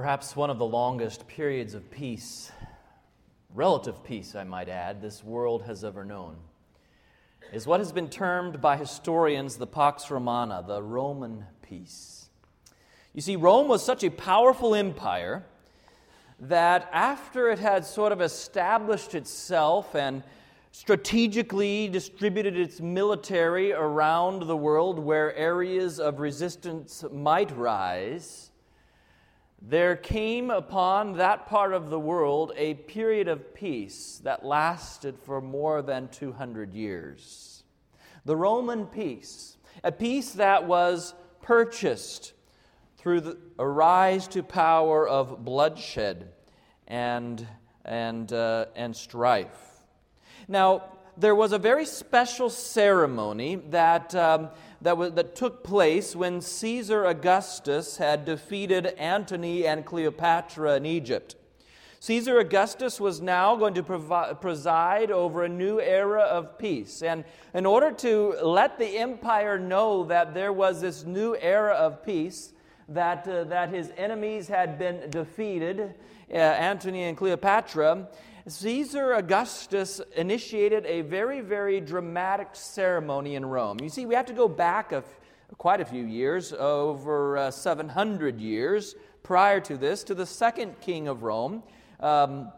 Perhaps one of the longest periods of peace, relative peace, I might add, this world has ever known, is what has been termed by historians the Pax Romana, the Roman peace. You see, Rome was such a powerful empire that after it had sort of established itself and strategically distributed its military around the world where areas of resistance might rise, there came upon that part of the world a period of peace that lasted for more than 200 years. The Roman peace, a peace that was purchased through the, a rise to power of bloodshed and, and, uh, and strife. Now, there was a very special ceremony that, um, that, was, that took place when Caesar Augustus had defeated Antony and Cleopatra in Egypt. Caesar Augustus was now going to provi- preside over a new era of peace. And in order to let the empire know that there was this new era of peace, that, uh, that his enemies had been defeated, uh, Antony and Cleopatra, Caesar Augustus initiated a very, very dramatic ceremony in Rome. You see, we have to go back a, quite a few years, over uh, 700 years prior to this, to the second king of Rome, um,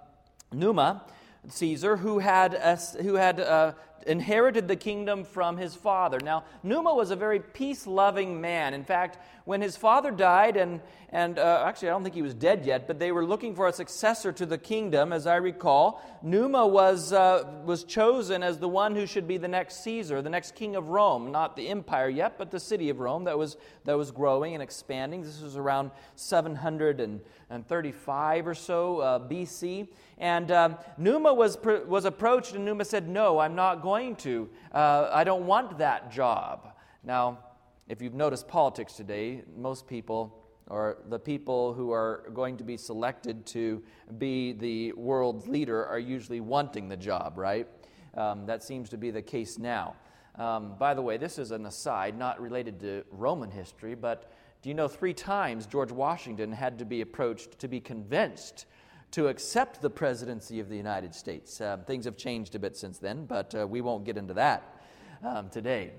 Numa. Caesar, who had, uh, who had uh, inherited the kingdom from his father. Now, Numa was a very peace loving man. In fact, when his father died, and, and uh, actually, I don't think he was dead yet, but they were looking for a successor to the kingdom, as I recall, Numa was, uh, was chosen as the one who should be the next Caesar, the next king of Rome. Not the empire yet, but the city of Rome that was, that was growing and expanding. This was around 735 or so uh, BC. And um, Numa was, was approached, and Numa said, No, I'm not going to. Uh, I don't want that job. Now, if you've noticed politics today, most people or the people who are going to be selected to be the world's leader are usually wanting the job, right? Um, that seems to be the case now. Um, by the way, this is an aside, not related to Roman history, but do you know three times George Washington had to be approached to be convinced to accept the presidency of the United States. Uh, things have changed a bit since then, but uh, we won't get into that um, today.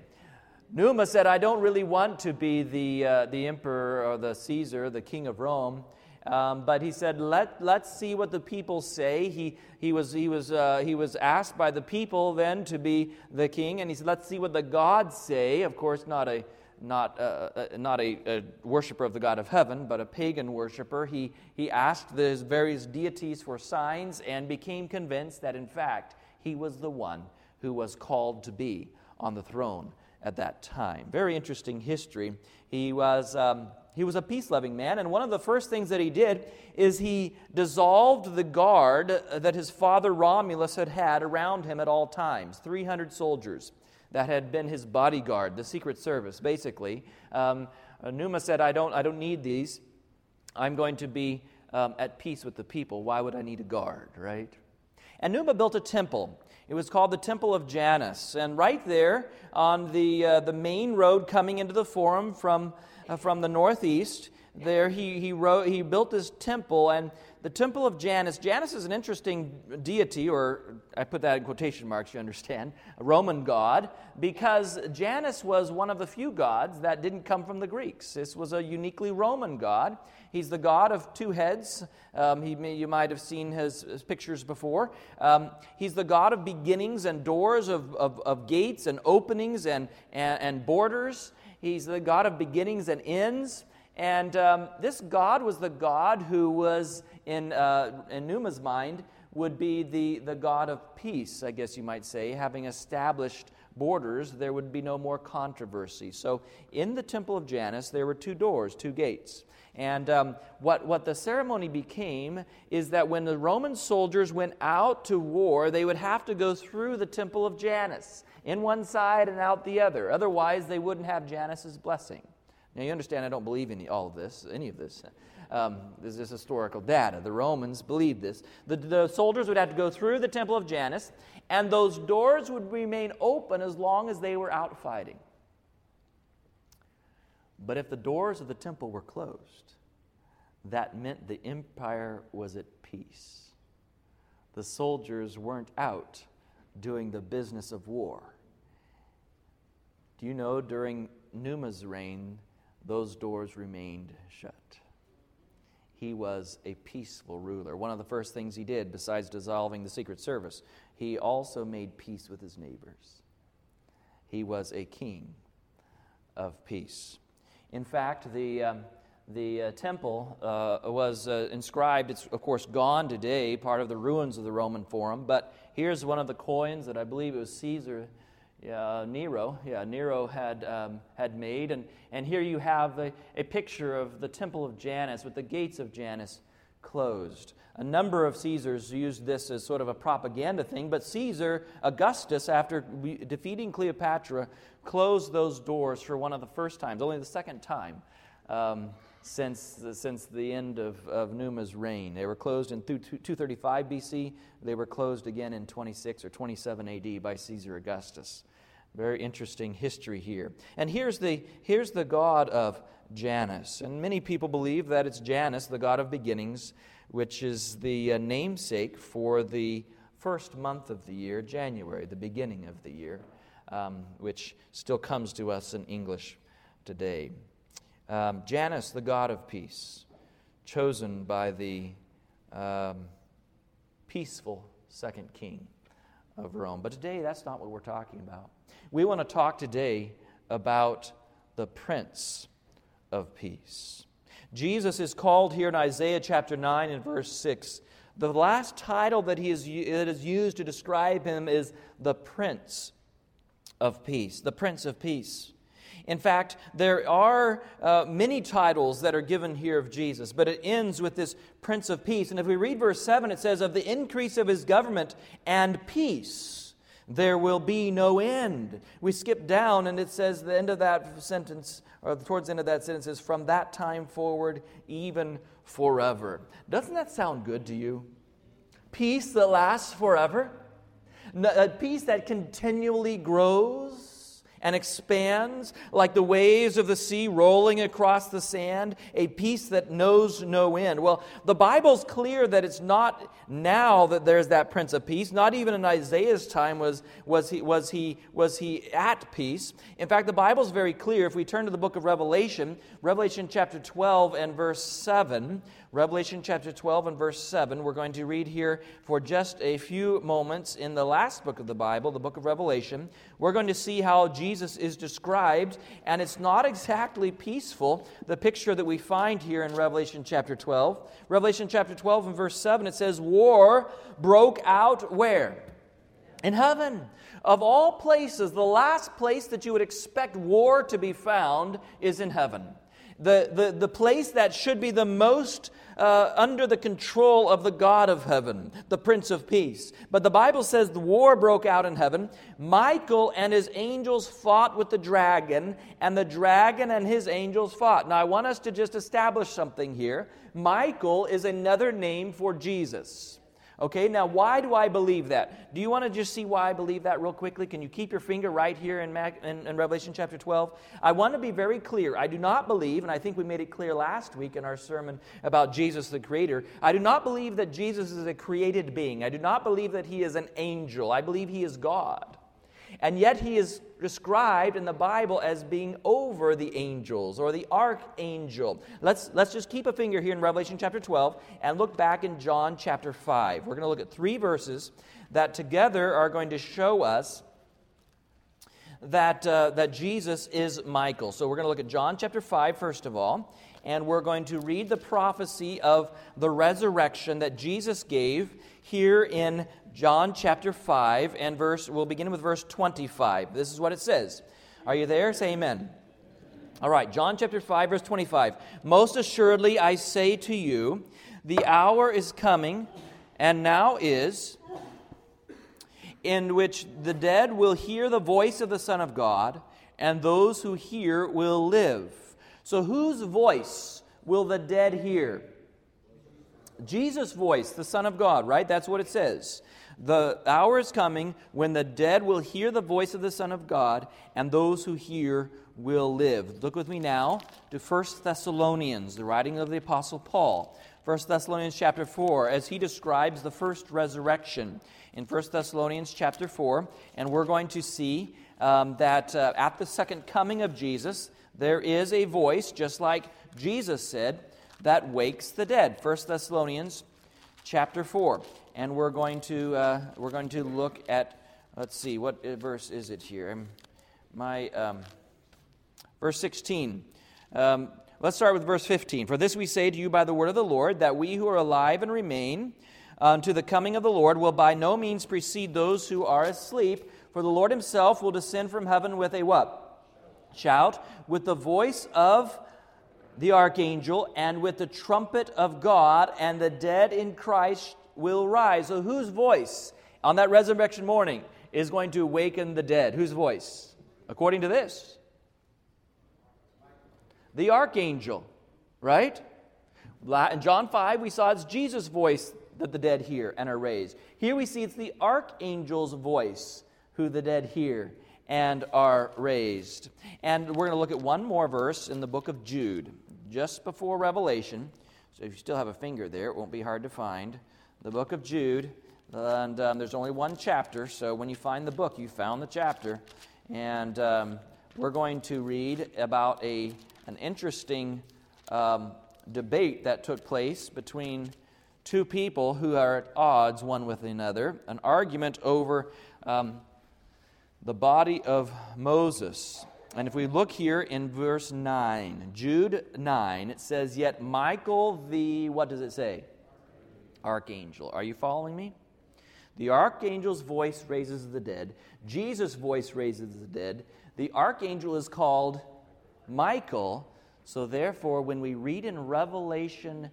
Numa said, I don't really want to be the, uh, the emperor or the Caesar, the king of Rome. Um, but he said, Let, let's see what the people say. He, he, was, he, was, uh, he was asked by the people then to be the king, and he said, Let's see what the gods say. Of course, not a, not, uh, uh, not a, a, worshiper of the God of heaven, but a pagan worshiper. He, he asked the various deities for signs and became convinced that, in fact, he was the one who was called to be on the throne at that time. Very interesting history. He was. Um, he was a peace loving man, and one of the first things that he did is he dissolved the guard that his father Romulus had had around him at all times 300 soldiers that had been his bodyguard, the Secret Service, basically. Um, Numa said, I don't, I don't need these. I'm going to be um, at peace with the people. Why would I need a guard, right? And Numa built a temple. It was called the Temple of Janus. And right there on the, uh, the main road coming into the forum from, uh, from the northeast, there he, he, wrote, he built this temple. And the temple of Janus. Janus is an interesting deity, or I put that in quotation marks, you understand, a Roman god, because Janus was one of the few gods that didn't come from the Greeks. This was a uniquely Roman god. He's the god of two heads. Um, he you might have seen his, his pictures before. Um, he's the god of beginnings and doors, of, of, of gates and openings and, and, and borders. He's the God of beginnings and ends. And um, this God was the God who was, in, uh, in Numa's mind, would be the, the God of peace, I guess you might say. Having established borders, there would be no more controversy. So in the temple of Janus, there were two doors, two gates. And um, what, what the ceremony became is that when the Roman soldiers went out to war, they would have to go through the temple of Janus, in one side and out the other. Otherwise, they wouldn't have Janus's blessing. Now, you understand, I don't believe in all of this, any of this. Um, this is historical data. The Romans believed this. The, the soldiers would have to go through the temple of Janus, and those doors would remain open as long as they were out fighting. But if the doors of the temple were closed, that meant the empire was at peace. The soldiers weren't out doing the business of war. Do you know during Numa's reign, those doors remained shut? He was a peaceful ruler. One of the first things he did, besides dissolving the Secret Service, he also made peace with his neighbors. He was a king of peace. In fact, the. Um, the uh, temple uh, was uh, inscribed. It's, of course, gone today, part of the ruins of the Roman Forum. But here's one of the coins that I believe it was Caesar, Nero, yeah, Nero had, um, had made. And, and here you have a, a picture of the Temple of Janus with the gates of Janus closed. A number of Caesars used this as sort of a propaganda thing, but Caesar, Augustus, after defeating Cleopatra, closed those doors for one of the first times, only the second time. Um, since, since the end of, of Numa's reign. They were closed in 235 BC. They were closed again in 26 or 27 AD by Caesar Augustus. Very interesting history here. And here's the, here's the god of Janus. And many people believe that it's Janus, the god of beginnings, which is the uh, namesake for the first month of the year, January, the beginning of the year, um, which still comes to us in English today. Um, Janus, the god of peace, chosen by the um, peaceful second king of Rome. But today, that's not what we're talking about. We want to talk today about the Prince of Peace. Jesus is called here in Isaiah chapter 9 and verse 6. The last title that, he is, that is used to describe him is the Prince of Peace. The Prince of Peace. In fact, there are uh, many titles that are given here of Jesus, but it ends with this Prince of Peace. And if we read verse 7, it says, Of the increase of his government and peace, there will be no end. We skip down, and it says, the end of that sentence, or towards the end of that sentence, is from that time forward, even forever. Doesn't that sound good to you? Peace that lasts forever? A uh, peace that continually grows? And expands like the waves of the sea rolling across the sand, a peace that knows no end. Well, the Bible's clear that it's not now that there's that Prince of Peace. Not even in Isaiah's time was, was, he, was, he, was he at peace. In fact, the Bible's very clear. If we turn to the book of Revelation, Revelation chapter 12 and verse 7, Revelation chapter 12 and verse 7. We're going to read here for just a few moments in the last book of the Bible, the book of Revelation. We're going to see how Jesus is described, and it's not exactly peaceful, the picture that we find here in Revelation chapter 12. Revelation chapter 12 and verse 7, it says, War broke out where? In heaven. Of all places, the last place that you would expect war to be found is in heaven. The, the, the place that should be the most uh, under the control of the God of heaven, the Prince of Peace. But the Bible says the war broke out in heaven. Michael and his angels fought with the dragon, and the dragon and his angels fought. Now, I want us to just establish something here. Michael is another name for Jesus. Okay, now why do I believe that? Do you want to just see why I believe that real quickly? Can you keep your finger right here in, Mac, in, in, Revelation chapter 12? I want to be very clear. I do not believe, and I think we made it clear last week in our sermon about Jesus the Creator, I do not believe that Jesus is a created being. I do not believe that he is an angel. I believe he is God. And yet he is described in the Bible as being over the angels or the archangel. Let's, let's just keep a finger here in Revelation chapter 12 and look back in John chapter 5. We're going to look at three verses that together are going to show us that, uh, that Jesus is Michael. So we're going to look at John chapter 5, first of all, and we're going to read the prophecy of the resurrection that Jesus gave here in John chapter 5 and verse, we'll begin with verse 25. This is what it says. Are you there? Say amen. All right, John chapter 5, verse 25. Most assuredly, I say to you, the hour is coming, and now is, in which the dead will hear the voice of the Son of God, and those who hear will live. So, whose voice will the dead hear? Jesus' voice, the Son of God, right? That's what it says. The hour is coming when the dead will hear the voice of the Son of God, and those who hear will live. Look with me now to 1 Thessalonians, the writing of the Apostle Paul. 1 Thessalonians chapter 4, as he describes the first resurrection in 1 Thessalonians chapter 4. And we're going to see um, that uh, at the second coming of Jesus, there is a voice, just like Jesus said, that wakes the dead. 1 Thessalonians chapter 4. And we're going to, uh, we're going to look at, let's see, what verse is it here? My, um, verse 16. Um, Let's start with verse 15. For this we say to you by the word of the Lord, that we who are alive and remain unto the coming of the Lord will by no means precede those who are asleep. For the Lord himself will descend from heaven with a what? Shout, with the voice of the archangel, and with the trumpet of God, and the dead in Christ will rise. So, whose voice on that resurrection morning is going to awaken the dead? Whose voice? According to this the archangel, right? In John 5, we saw it's Jesus' voice that the dead hear and are raised. Here we see it's the archangel's voice who the dead hear and are raised. And we're going to look at one more verse in the book of Jude, just before Revelation. So if you still have a finger there, it won't be hard to find. The book of Jude, and um, there's only one chapter, so when you find the book, you found the chapter. And um, we're going to read about a an interesting um, debate that took place between two people who are at odds one with another, an argument over um, the body of Moses. And if we look here in verse 9, Jude 9, it says, Yet Michael the, what does it say? Archangel. Are you following me? The archangel's voice raises the dead. Jesus' voice raises the dead. The archangel is called Michael. So, therefore, when we read in Revelation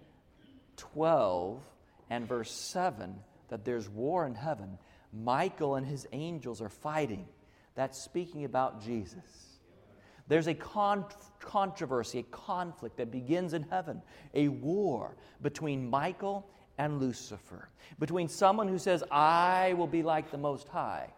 12 and verse 7 that there's war in heaven, Michael and his angels are fighting. That's speaking about Jesus. There's a con- controversy, a conflict that begins in heaven, a war between Michael and Lucifer, between someone who says, I will be like the Most High,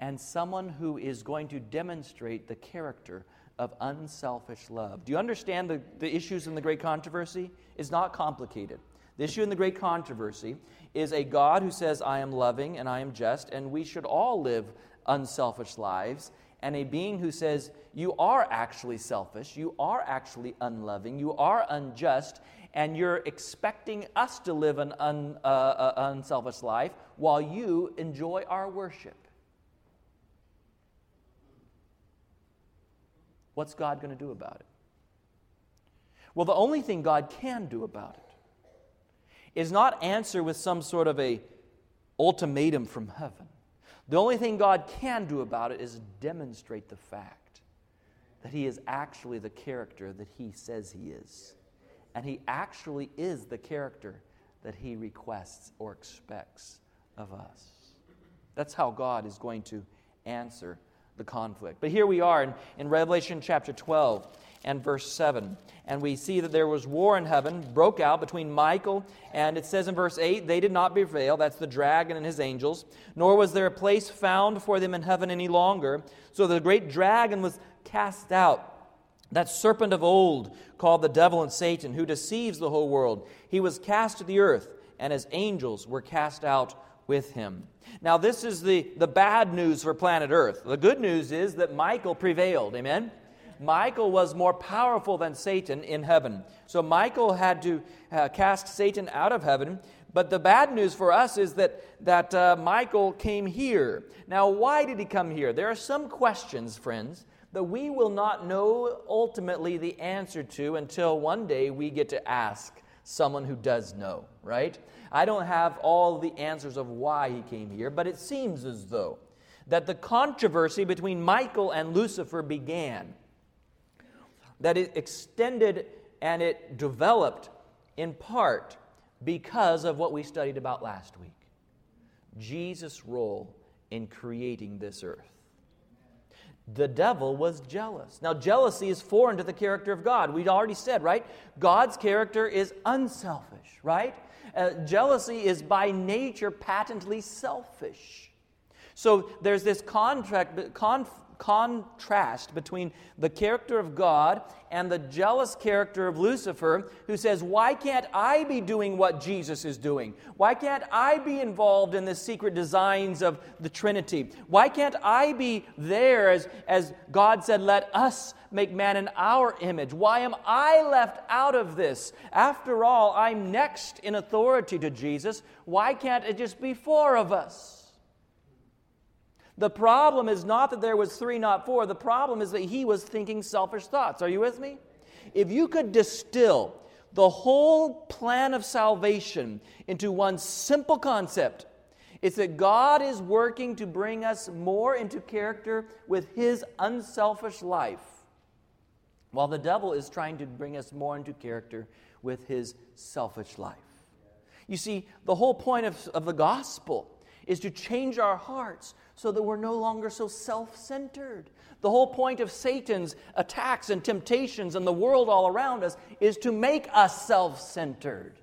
and someone who is going to demonstrate the character of unselfish love. Do you understand the, the issues in the great controversy? It's not complicated. The issue in the great controversy is a God who says, I am loving and I am just, and we should all live unselfish lives, and a being who says, You are actually selfish, you are actually unloving, you are unjust, and you're expecting us to live an un, uh, uh, unselfish life while you enjoy our worship. What's God going to do about it? Well, the only thing God can do about it is not answer with some sort of a ultimatum from heaven. The only thing God can do about it is demonstrate the fact that he is actually the character that he says he is. And he actually is the character that he requests or expects of us. That's how God is going to answer the conflict. But here we are in, in Revelation chapter 12 and verse 7. And we see that there was war in heaven, broke out between Michael, and it says in verse 8, they did not prevail. That's the dragon and his angels. Nor was there a place found for them in heaven any longer. So the great dragon was cast out. That serpent of old, called the devil and Satan, who deceives the whole world, he was cast to the earth, and his angels were cast out with him. Now, this is the, the bad news for planet Earth. The good news is that Michael prevailed. Amen? Michael was more powerful than Satan in heaven. So Michael had to uh, cast Satan out of heaven. But the bad news for us is that, that uh, Michael came here. Now, why did he come here? There are some questions, friends, that we will not know ultimately the answer to until one day we get to ask someone who does know, right? I don't have all the answers of why he came here, but it seems as though that the controversy between Michael and Lucifer began, that it extended and it developed in part because of what we studied about last week Jesus' role in creating this earth. The devil was jealous. Now, jealousy is foreign to the character of God. We'd already said, right? God's character is unselfish, right? Uh, jealousy is by nature patently selfish. So there's this contract, conf, contrast between the character of God and the jealous character of Lucifer, who says, Why can't I be doing what Jesus is doing? Why can't I be involved in the secret designs of the Trinity? Why can't I be there as, as God said, Let us make man in our image? Why am I left out of this? After all, I'm next in authority to Jesus. Why can't it just be four of us? The problem is not that there was three, not four. The problem is that he was thinking selfish thoughts. Are you with me? If you could distill the whole plan of salvation into one simple concept, it's that God is working to bring us more into character with his unselfish life, while the devil is trying to bring us more into character with his selfish life. You see, the whole point of, of the gospel is to change our hearts so that we're no longer so self centered. The whole point of Satan's attacks and temptations and the world all around us is to make us self centered.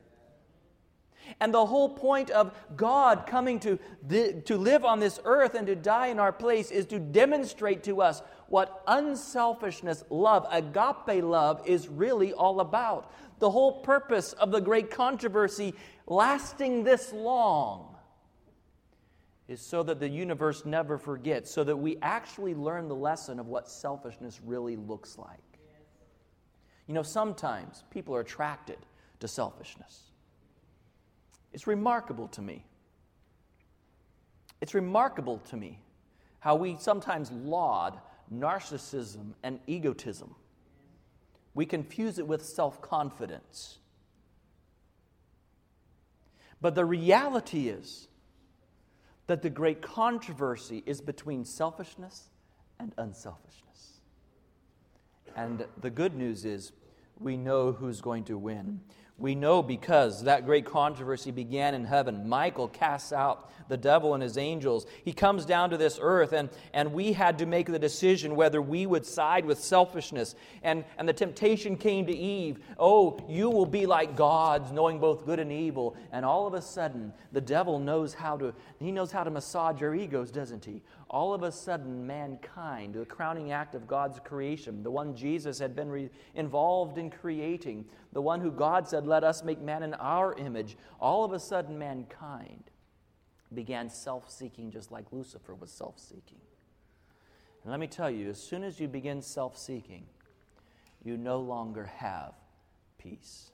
And the whole point of God coming to, to live on this earth and to die in our place is to demonstrate to us what unselfishness, love, agape love, is really all about. The whole purpose of the great controversy lasting this long is so that the universe never forgets, so that we actually learn the lesson of what selfishness really looks like. You know, sometimes people are attracted to selfishness. It's remarkable to me. It's remarkable to me how we sometimes laud narcissism and egotism. We confuse it with self confidence. But the reality is, that the great controversy is between selfishness and unselfishness. And the good news is we know who's going to win. We know because that great controversy began in heaven. Michael casts out the devil and his angels. He comes down to this earth, and, and we had to make the decision whether we would side with selfishness. And, and the temptation came to Eve Oh, you will be like gods, knowing both good and evil. And all of a sudden, the devil knows how to, he knows how to massage your egos, doesn't he? All of a sudden, mankind, the crowning act of God's creation, the one Jesus had been re- involved in creating, the one who God said, Let us make man in our image, all of a sudden, mankind began self seeking just like Lucifer was self seeking. And let me tell you, as soon as you begin self seeking, you no longer have peace.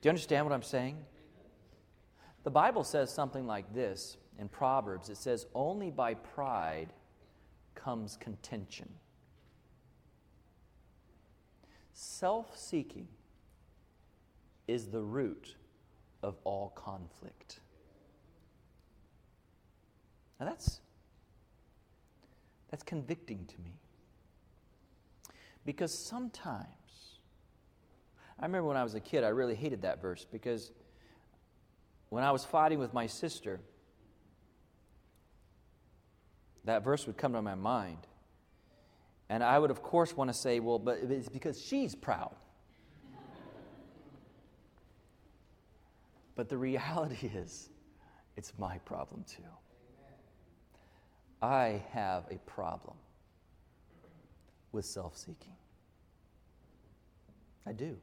Do you understand what I'm saying? The Bible says something like this in Proverbs it says, Only by pride comes contention. Self seeking is the root of all conflict. Now that's, that's convicting to me. Because sometimes, I remember when I was a kid, I really hated that verse because when I was fighting with my sister, that verse would come to my mind. And I would, of course, want to say, well, but it's because she's proud. but the reality is, it's my problem too. I have a problem with self seeking. I do.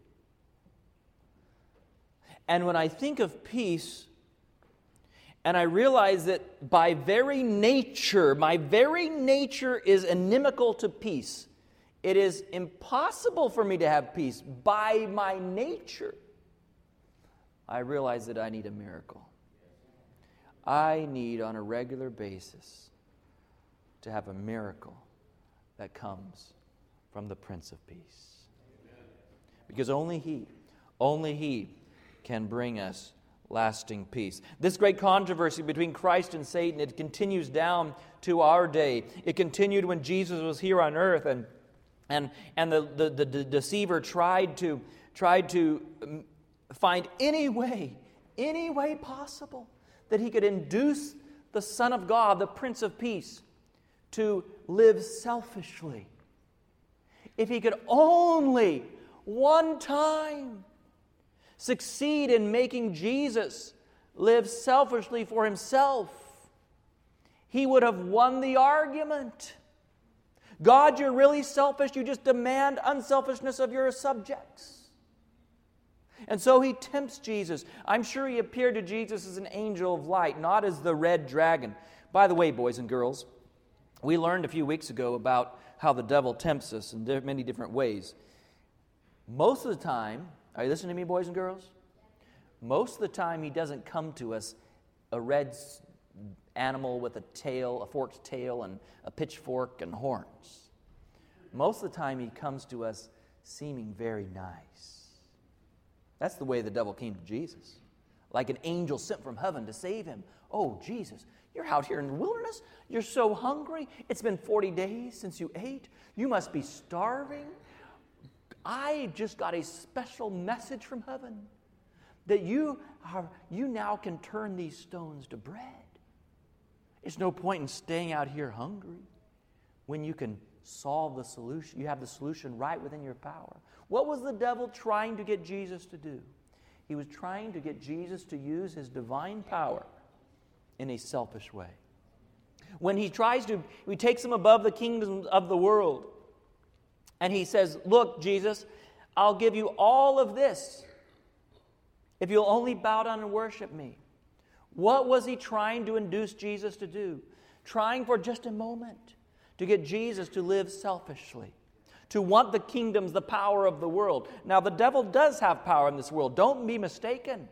And when I think of peace, and I realize that by very nature, my very nature is inimical to peace. It is impossible for me to have peace by my nature. I realize that I need a miracle. I need on a regular basis to have a miracle that comes from the Prince of Peace. Because only He, only He can bring us lasting peace. This great controversy between Christ and Satan, it continues down to our day. It continued when Jesus was here on earth and and, and the, the, the, the deceiver tried to, tried to um, find any way, any way possible that he could induce the Son of God, the Prince of Peace, to live selfishly. If he could only one time succeed in making Jesus live selfishly for himself, he would have won the argument. God, you're really selfish. You just demand unselfishness of your subjects. And so he tempts Jesus. I'm sure he appeared to Jesus as an angel of light, not as the red dragon. By the way, boys and girls, we learned a few weeks ago about how the devil tempts us in many different ways. Most of the time, are you listening to me, boys and girls? Most of the time, he doesn't come to us a red animal with a tail, a forked tail, and a pitchfork and horns. Most of the time, he comes to us seeming very nice. That's the way the devil came to Jesus. Like an angel sent from heaven to save him. Oh, Jesus, you're out here in the wilderness. You're so hungry. It's been 40 days since you ate. You must be starving. I just got a special message from heaven that you, are, you now can turn these stones to bread. It's no point in staying out here hungry when you can solve the solution. You have the solution right within your power. What was the devil trying to get Jesus to do? He was trying to get Jesus to use his divine power in a selfish way. When he tries to, he takes him above the kingdoms of the world. And he says, Look, Jesus, I'll give you all of this if you'll only bow down and worship me. What was he trying to induce Jesus to do? Trying for just a moment to get Jesus to live selfishly to want the kingdoms, the power of the world. Now, the devil does have power in this world. Don't be mistaken.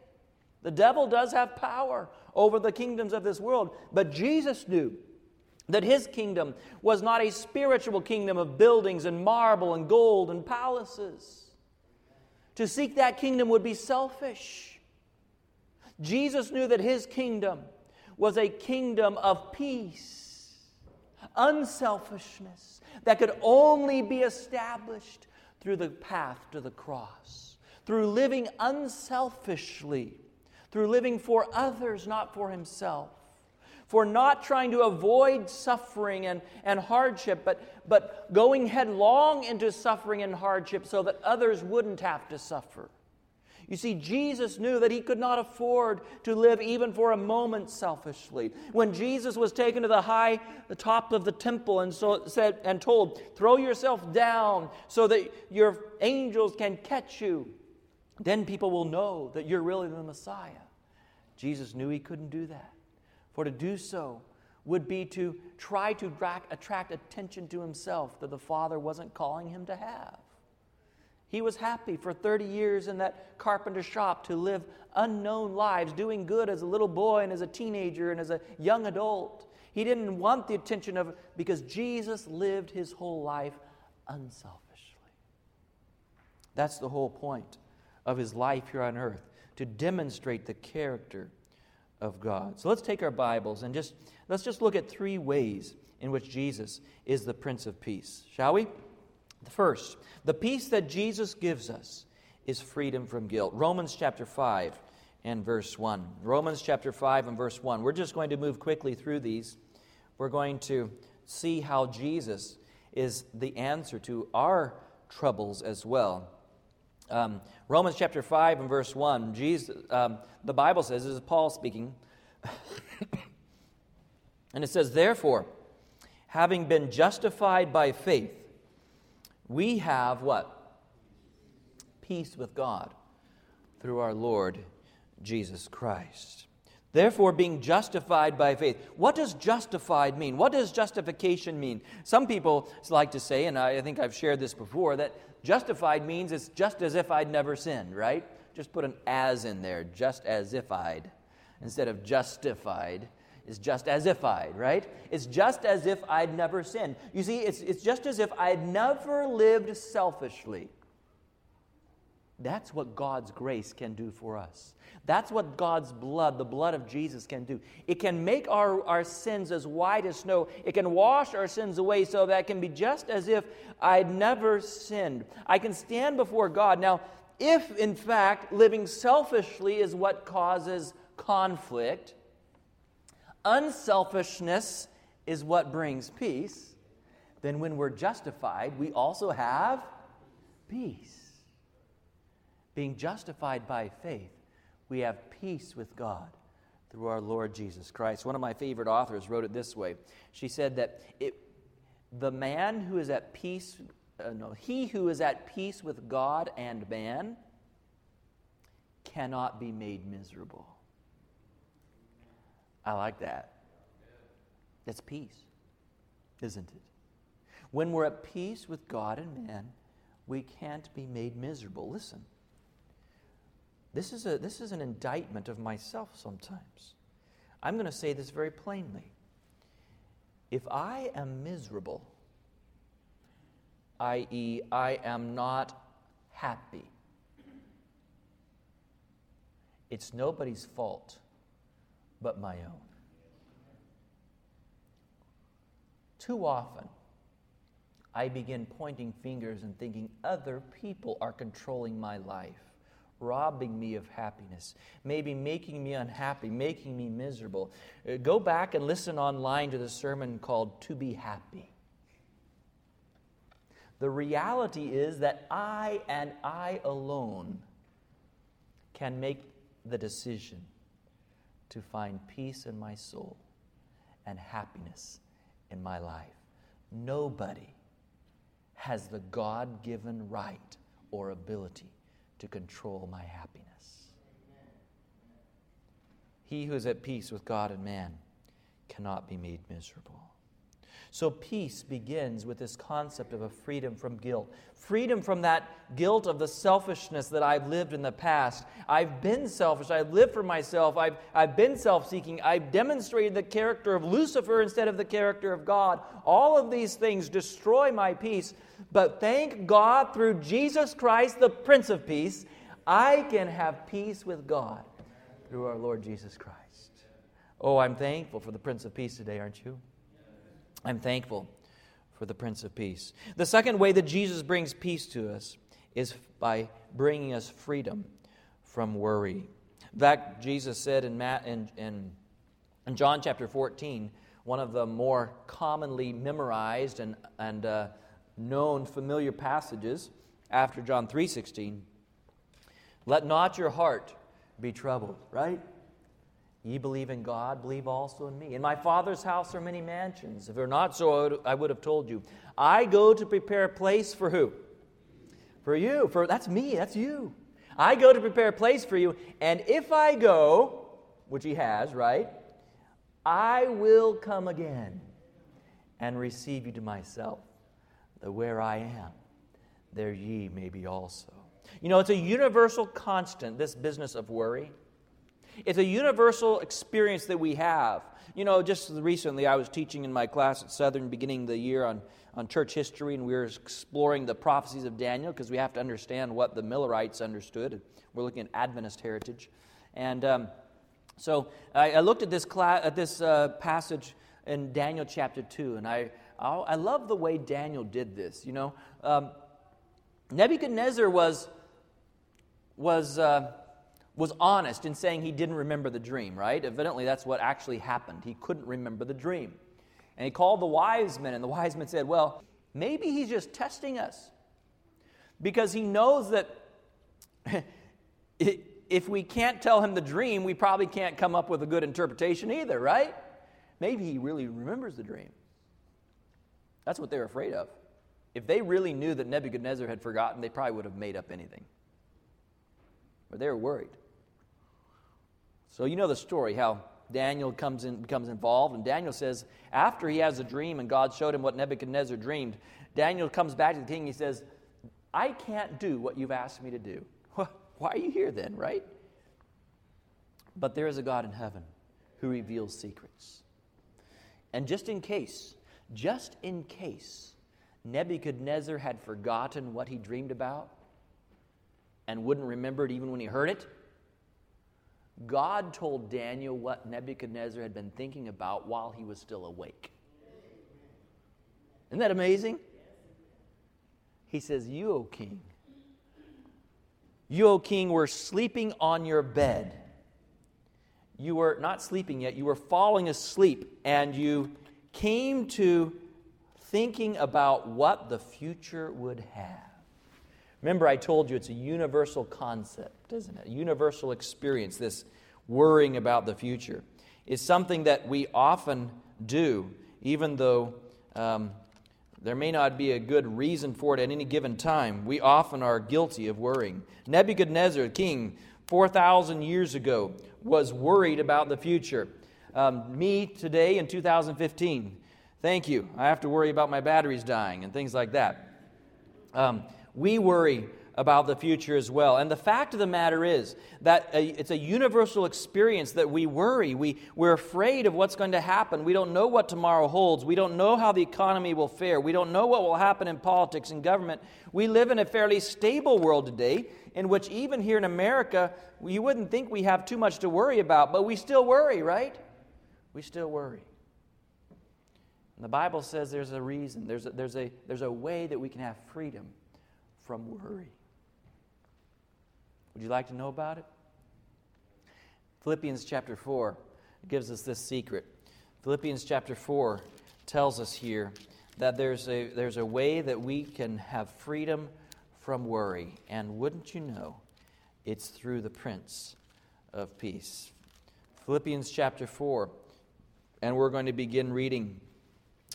The devil does have power over the kingdoms of this world. But Jesus knew that his kingdom was not a spiritual kingdom of buildings and marble and gold and palaces. To seek that kingdom would be selfish. Jesus knew that his kingdom was a kingdom of peace, unselfishness, that could only be established through the path to the cross, through living unselfishly, through living for others, not for himself, for not trying to avoid suffering and, and hardship, but, but going headlong into suffering and hardship so that others wouldn't have to suffer. You see, Jesus knew that he could not afford to live even for a moment selfishly. When Jesus was taken to the high, the top of the temple and so said and told, "Throw yourself down so that your angels can catch you," then people will know that you're really the Messiah. Jesus knew he couldn't do that. For to do so would be to try to attract attention to himself that the Father wasn't calling him to have. He was happy for 30 years in that carpenter shop to live unknown lives, doing good as a little boy and as a teenager and as a young adult. He didn't want the attention of because Jesus lived his whole life unselfishly. That's the whole point of his life here on earth to demonstrate the character of God. So let's take our Bibles and just let's just look at three ways in which Jesus is the Prince of Peace, shall we? The First, the peace that Jesus gives us is freedom from guilt. Romans chapter 5 and verse 1. Romans chapter 5 and verse 1. We're just going to move quickly through these. We're going to see how Jesus is the answer to our troubles as well. Um, Romans chapter 5 and verse 1, Jesus, um, the Bible says, this is Paul speaking, and it says, Therefore, having been justified by faith, we have what? Peace with God through our Lord Jesus Christ. Therefore, being justified by faith. What does justified mean? What does justification mean? Some people like to say, and I think I've shared this before, that justified means it's just as if I'd never sinned, right? Just put an as in there, just as if I'd, instead of justified is just as if I'd, right? It's just as if I'd never sinned. You see, it's, it's just as if I'd never lived selfishly. That's what God's grace can do for us. That's what God's blood, the blood of Jesus, can do. It can make our, our sins as white as snow. It can wash our sins away so that it can be just as if I'd never sinned. I can stand before God. Now, if in fact living selfishly is what causes conflict, unselfishness is what brings peace, then when we're justified, we also have peace. Being justified by faith, we have peace with God through our Lord Jesus Christ. One of my favorite authors wrote it this way. She said that it, the man who is at peace, uh, no, he who is at peace with God and man cannot be made miserable. I like that. That's peace, isn't it? When we're at peace with God and man, we can't be made miserable. Listen, this is, a, this is an indictment of myself sometimes. I'm going to say this very plainly. If I am miserable, i.e., I am not happy, it's nobody's fault but my own. Too often, I begin pointing fingers and thinking other people are controlling my life, robbing me of happiness, maybe making me unhappy, making me miserable. Uh, go back and listen online to the sermon called To Be Happy. The reality is that I and I alone can make the decision to find peace in my soul and happiness in my life. Nobody has the God given right or ability to control my happiness. He who is at peace with God and man cannot be made miserable. So, peace begins with this concept of a freedom from guilt. Freedom from that guilt of the selfishness that I've lived in the past. I've been selfish. I've lived for myself. I've, I've been self seeking. I've demonstrated the character of Lucifer instead of the character of God. All of these things destroy my peace. But thank God through Jesus Christ, the Prince of Peace, I can have peace with God through our Lord Jesus Christ. Oh, I'm thankful for the Prince of Peace today, aren't you? I'm thankful for the Prince of Peace. The second way that Jesus brings peace to us is by bringing us freedom from worry. In fact, Jesus said in, Matt, in, in, in John chapter 14, one of the more commonly memorized and, and uh, known familiar passages after John 3:16, let not your heart be troubled, right? Ye believe in God, believe also in me. In my Father's house are many mansions. If it were not so, I would have told you. I go to prepare a place for who? For you. For that's me, that's you. I go to prepare a place for you, and if I go, which he has, right? I will come again and receive you to myself, that where I am, there ye may be also. You know, it's a universal constant, this business of worry. It's a universal experience that we have. You know, just recently I was teaching in my class at Southern beginning of the year on, on church history, and we were exploring the prophecies of Daniel because we have to understand what the Millerites understood. We're looking at Adventist heritage. And um, so I, I, looked at this, class, at this uh, passage in Daniel chapter 2, and I, I love the way Daniel did this. You know, um, Nebuchadnezzar was, was uh, was honest in saying he didn't remember the dream, right? Evidently, that's what actually happened. He couldn't remember the dream. And he called the wise men, and the wise men said, Well, maybe he's just testing us because he knows that if we can't tell him the dream, we probably can't come up with a good interpretation either, right? Maybe he really remembers the dream. That's what they're afraid of. If they really knew that Nebuchadnezzar had forgotten, they probably would have made up anything. But they were worried. So you know the story how Daniel comes in, becomes involved, and Daniel says, after he has a dream and God showed him what Nebuchadnezzar dreamed, Daniel comes back to the king he says, I can't do what you've asked me to do. Why are you here then, right? But there is a God in heaven who reveals secrets. And just in case, just in case Nebuchadnezzar had forgotten what he dreamed about and wouldn't remember it even when he heard it, God told Daniel what Nebuchadnezzar had been thinking about while he was still awake. Isn't that amazing? He says, You, O king, you, O king, were sleeping on your bed. You were not sleeping yet, you were falling asleep, and you came to thinking about what the future would have. Remember, I told you it's a universal concept, isn't it? A universal experience, this worrying about the future. It's something that we often do, even though um, there may not be a good reason for it at any given time. We often are guilty of worrying. Nebuchadnezzar, king, 4,000 years ago, was worried about the future. Um, me today in 2015, thank you. I have to worry about my batteries dying and things like that. Um, we worry about the future as well. And the fact of the matter is that it's a universal experience that we worry. We, we're afraid of what's going to happen. We don't know what tomorrow holds. We don't know how the economy will fare. We don't know what will happen in politics and government. We live in a fairly stable world today in which, even here in America, you wouldn't think we have too much to worry about, but we still worry, right? We still worry. And the Bible says there's a reason, there's a, there's, a, there's a way that we can have freedom from worry. Would you like to know about it? Philippians chapter 4 gives us this secret. Philippians chapter 4 tells us here that there's a, there's a way that we can have freedom from worry. And wouldn't you know, it's through the Prince of Peace. Philippians chapter 4, and we're going to begin reading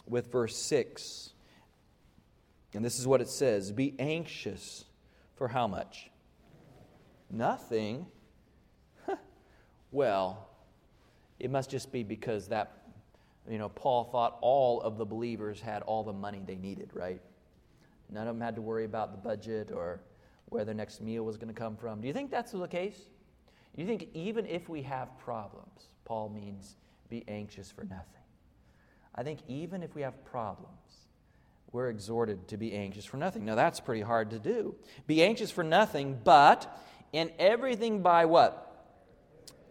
with verse 6. And this is what it says Be anxious for how much? Nothing. well, it must just be because that, you know, Paul thought all of the believers had all the money they needed, right? None of them had to worry about the budget or where their next meal was going to come from. Do you think that's the case? You think even if we have problems, Paul means be anxious for nothing? I think even if we have problems, we're exhorted to be anxious for nothing. Now, that's pretty hard to do. Be anxious for nothing, but in everything by what?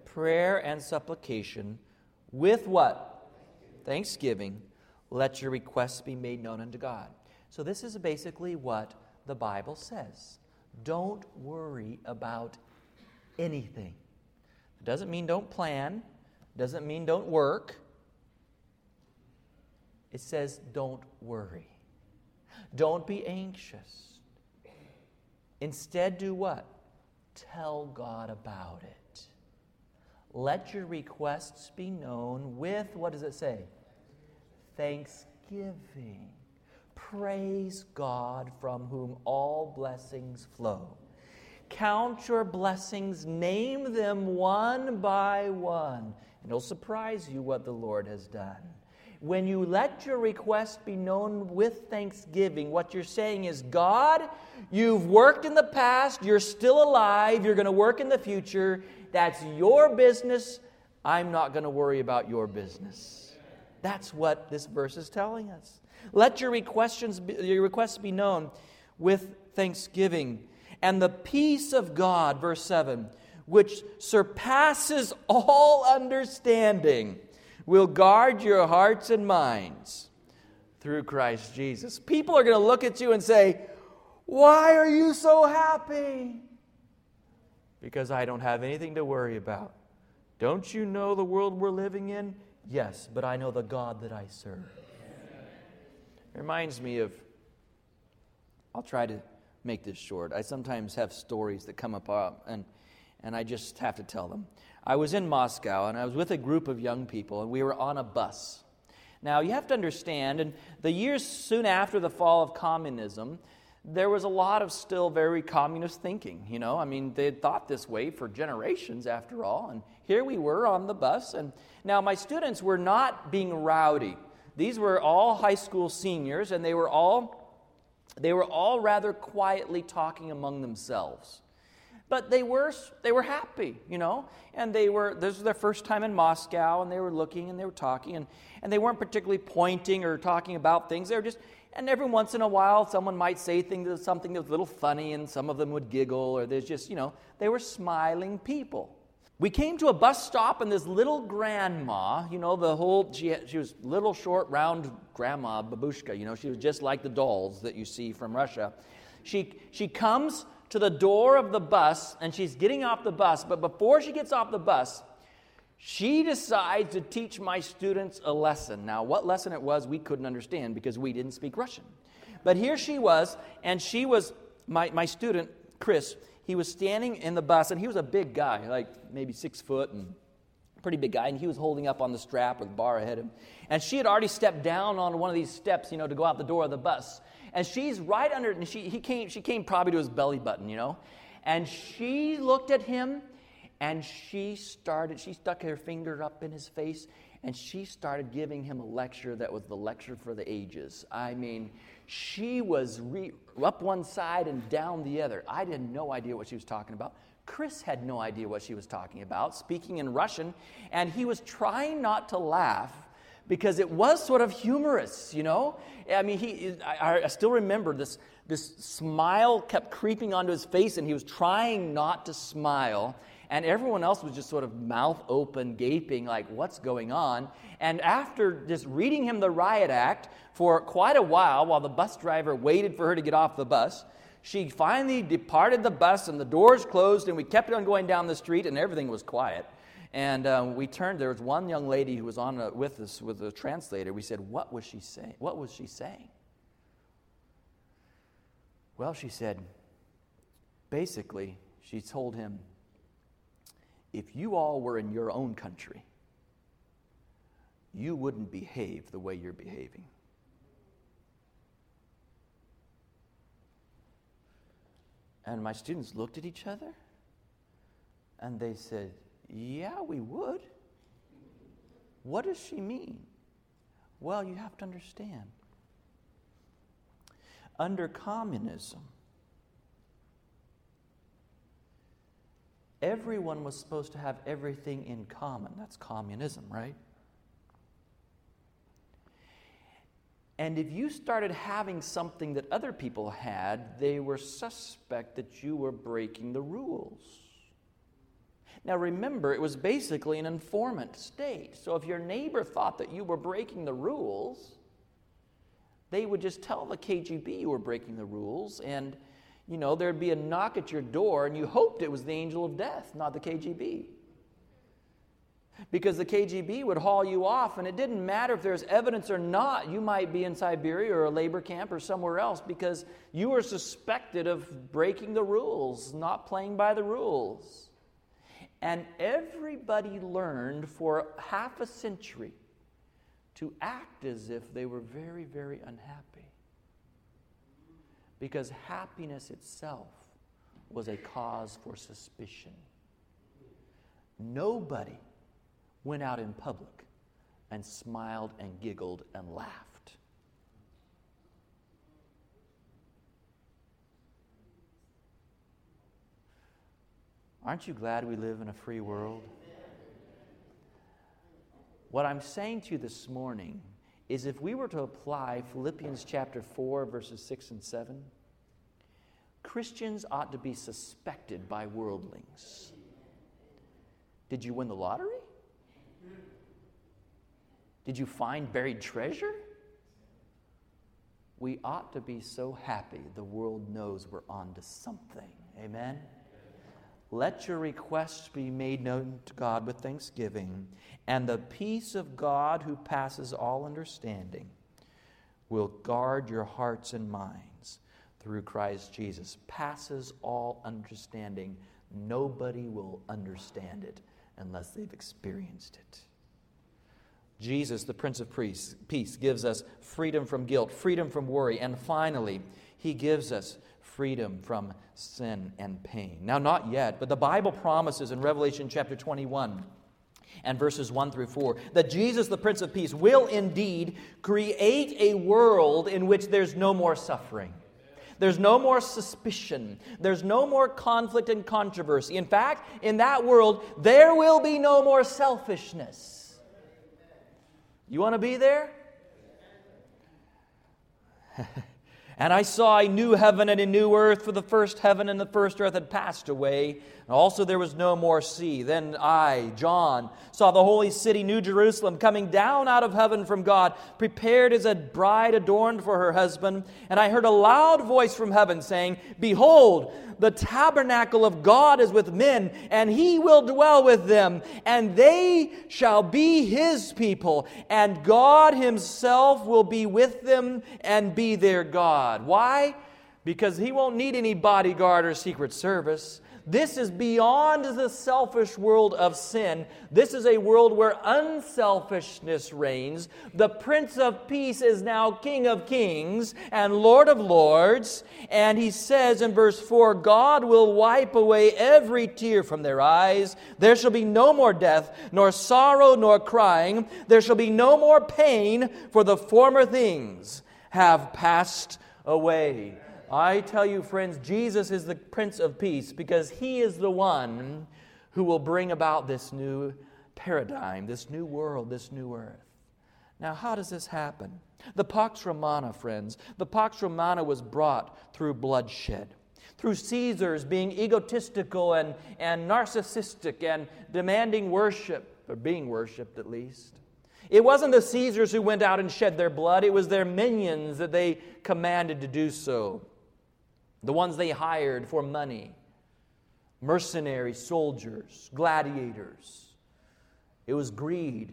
Prayer and supplication with what? Thanksgiving. Let your requests be made known unto God. So, this is basically what the Bible says. Don't worry about anything. It doesn't mean don't plan, doesn't mean don't work. It says don't worry. Don't be anxious. Instead, do what? Tell God about it. Let your requests be known with, what does it say? Thanksgiving. Praise God from whom all blessings flow. Count your blessings, name them one by one, and it'll surprise you what the Lord has done. When you let your request be known with thanksgiving, what you're saying is, God, you've worked in the past, you're still alive, you're going to work in the future. That's your business. I'm not going to worry about your business. That's what this verse is telling us. Let your requests be, your requests be known with thanksgiving. And the peace of God, verse 7, which surpasses all understanding will guard your hearts and minds through Christ Jesus. People are going to look at you and say, Why are you so happy? Because I don't have anything to worry about. Don't you know the world we're living in? Yes, but I know the God that I serve. It reminds me of, I'll try to make this short. I sometimes have stories that come up, uh, and, and I just have to tell them. I was in Moscow and I was with a group of young people and we were on a bus. Now, you have to understand, in the years soon after the fall of communism, there was a lot of still very communist thinking. You know, I mean, they had thought this way for generations after all. And here we were on the bus. And now my students were not being rowdy. These were all high school seniors, and they were all, they were all rather quietly talking among themselves but they were they were happy you know? And they were this was their first time in moscow and they were looking and they were talking and, and they weren't particularly pointing or talking about things. They were just and every once in a while someone might say things something that was a little funny and some of them would giggle or there's just you know they were smiling people. We came to a bus stop and this little grandma you know the whole she, she was little short round grandma babushka you know she was just like the dolls that you see from russia. She, she comes to the door of the bus and she's getting off the bus. But before she gets off the bus, she decides to teach my students a lesson. Now, what lesson it was, we couldn't understand because we didn't speak Russian. But here she was, and she was, my, my student Chris, he was standing in the bus, and he was a big guy, like maybe six foot and pretty big guy, and he was holding up on the strap or the bar ahead of him. And she had already stepped down on one of these steps, you know, to go out the door of the bus. And she's right under, and she, he came, she came probably to his belly button, you know. And she looked at him, and she started, she stuck her finger up in his face, and she started giving him a lecture that was the lecture for the ages. I mean, she was re- up one side and down the other. I had no idea what she was talking about. Chris had no idea what she was talking about, speaking in Russian, and he was trying not to laugh because it was sort of humorous, you know? I mean, he, I, I still remember this, this smile kept creeping onto his face, and he was trying not to smile. And everyone else was just sort of mouth open, gaping, like, what's going on? And after just reading him the riot act for quite a while, while the bus driver waited for her to get off the bus, she finally departed the bus and the doors closed, and we kept on going down the street, and everything was quiet. And um, we turned, there was one young lady who was on a, with us with a translator. We said, What was she saying? What was she saying? Well, she said, basically, she told him, if you all were in your own country, you wouldn't behave the way you're behaving. And my students looked at each other and they said, Yeah, we would. What does she mean? Well, you have to understand. Under communism, everyone was supposed to have everything in common. That's communism, right? And if you started having something that other people had, they were suspect that you were breaking the rules. Now remember, it was basically an informant state. So if your neighbor thought that you were breaking the rules, they would just tell the KGB you were breaking the rules, and you know, there'd be a knock at your door, and you hoped it was the angel of death, not the KGB because the KGB would haul you off, and it didn't matter if there's evidence or not. You might be in Siberia or a labor camp or somewhere else because you were suspected of breaking the rules, not playing by the rules. And everybody learned for half a century to act as if they were very, very unhappy. Because happiness itself was a cause for suspicion. Nobody went out in public and smiled and giggled and laughed. Aren't you glad we live in a free world? What I'm saying to you this morning is if we were to apply Philippians chapter 4, verses 6 and 7, Christians ought to be suspected by worldlings. Did you win the lottery? Did you find buried treasure? We ought to be so happy the world knows we're on to something. Amen? Let your requests be made known to God with thanksgiving, and the peace of God, who passes all understanding, will guard your hearts and minds through Christ Jesus. Passes all understanding. Nobody will understand it unless they've experienced it. Jesus, the Prince of Peace, gives us freedom from guilt, freedom from worry, and finally, he gives us freedom from sin and pain. Now, not yet, but the Bible promises in Revelation chapter 21 and verses 1 through 4 that Jesus, the Prince of Peace, will indeed create a world in which there's no more suffering. There's no more suspicion. There's no more conflict and controversy. In fact, in that world, there will be no more selfishness. You want to be there? and I saw a new heaven and a new earth, for the first heaven and the first earth had passed away, also, there was no more sea. Then I, John, saw the holy city, New Jerusalem, coming down out of heaven from God, prepared as a bride adorned for her husband. And I heard a loud voice from heaven saying, Behold, the tabernacle of God is with men, and he will dwell with them, and they shall be his people, and God himself will be with them and be their God. Why? because he won't need any bodyguard or secret service. This is beyond the selfish world of sin. This is a world where unselfishness reigns. The Prince of Peace is now King of Kings and Lord of Lords. And he says in verse 4 God will wipe away every tear from their eyes. There shall be no more death, nor sorrow, nor crying. There shall be no more pain, for the former things have passed away. I tell you, friends, Jesus is the Prince of Peace because he is the one who will bring about this new paradigm, this new world, this new earth. Now, how does this happen? The Pax Romana, friends, the Pax Romana was brought through bloodshed, through Caesars being egotistical and, and narcissistic and demanding worship, or being worshiped at least. It wasn't the Caesars who went out and shed their blood, it was their minions that they commanded to do so the ones they hired for money, mercenary soldiers, gladiators. It was greed.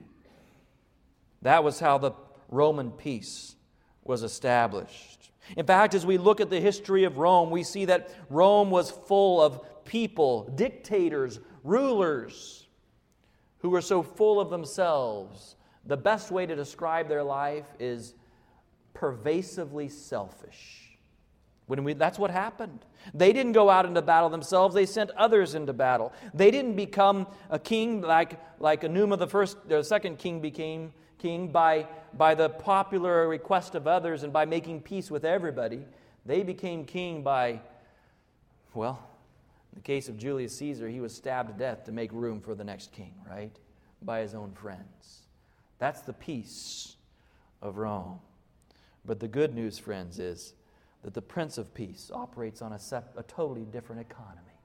That was how the Roman peace was established. In fact, as we look at the history of Rome, we see that Rome was full of people, dictators, rulers, who were so full of themselves. The best way to describe their life is pervasively selfish. When we, that's what happened. They didn't go out into battle themselves, they sent others into battle. They didn't become a king like, like a Numa, the first, the second king became king by, by the popular request of others and by making peace with everybody. They became king by, well, in the case of Julius Caesar, he was stabbed to death to make room for the next king, right? By his own friends. That's the peace of Rome. But the good news, friends, is that the Prince of Peace operates on a, sep- a totally different economy.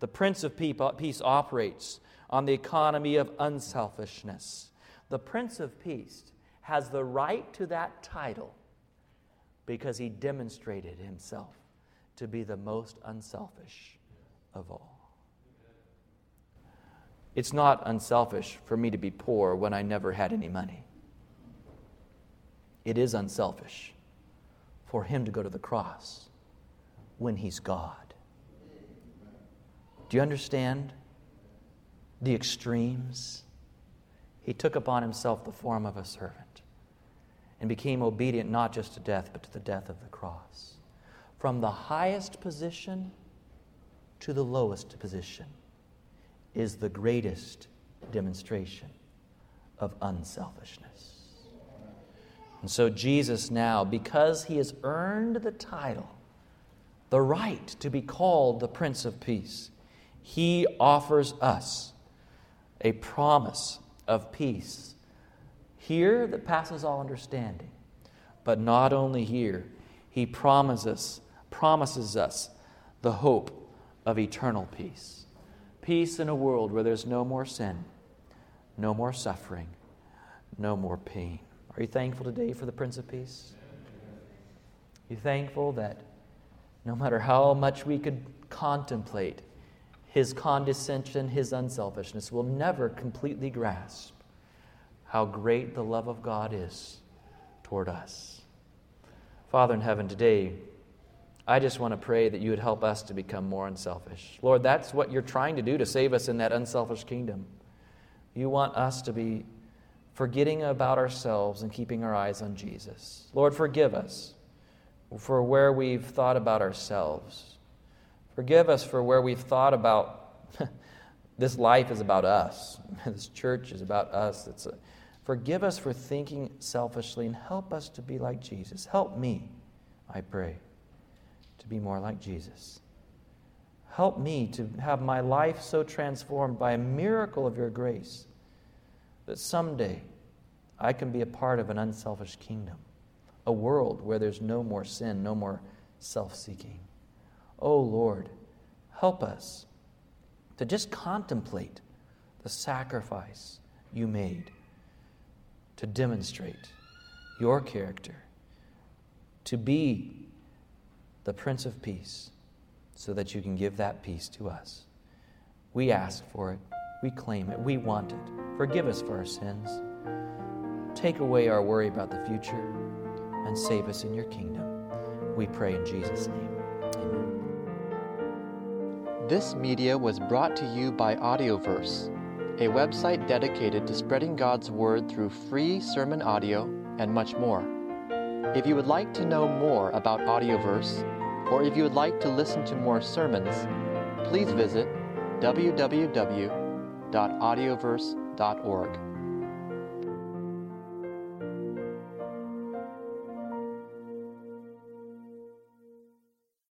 The Prince of uh, Peace operates on the economy of unselfishness. The Prince of Peace has the right to that title because he demonstrated himself to be the most unselfish of all. It's not unselfish for me to be poor when I never had any money. It is unselfish for him to go to the cross when he's God. Do you understand the extremes? He took upon himself the form of a servant and became obedient not just to death, but to the death of the cross. From the highest position to the lowest position is the greatest demonstration of unselfishness. And so, Jesus now, because he has earned the title, the right to be called the Prince of Peace, he offers us a promise of peace here that passes all understanding. But not only here, he promises, promises us the hope of eternal peace. Peace in a world where there's no more sin, no more suffering, no more pain. Are you thankful today for the Prince of Peace? Are you thankful that no matter how much we could contemplate his condescension, his unselfishness, we'll never completely grasp how great the love of God is toward us. Father in heaven, today, I just want to pray that you would help us to become more unselfish. Lord, that's what you're trying to do to save us in that unselfish kingdom. You want us to be forgetting about ourselves and keeping our eyes on Jesus. Lord, forgive us for where we've thought about ourselves. Forgive us for where we've thought about this life is about us, this church is about us. It's a, forgive us for thinking selfishly and help us to be like Jesus. Help me, I pray, to be more like Jesus. Help me to have my life so transformed by a miracle of your grace that someday I can be a part of an unselfish kingdom, a world where there's no more sin, no more self seeking. Oh Lord, help us to just contemplate the sacrifice you made to demonstrate your character, to be the Prince of Peace, so that you can give that peace to us. We ask for it, we claim it, we want it. Forgive us for our sins. Take away our worry about the future and save us in your kingdom. We pray in Jesus' name. Amen. This media was brought to you by Audioverse, a website dedicated to spreading God's Word through free sermon audio and much more. If you would like to know more about Audioverse, or if you would like to listen to more sermons, please visit www.audioverse.org.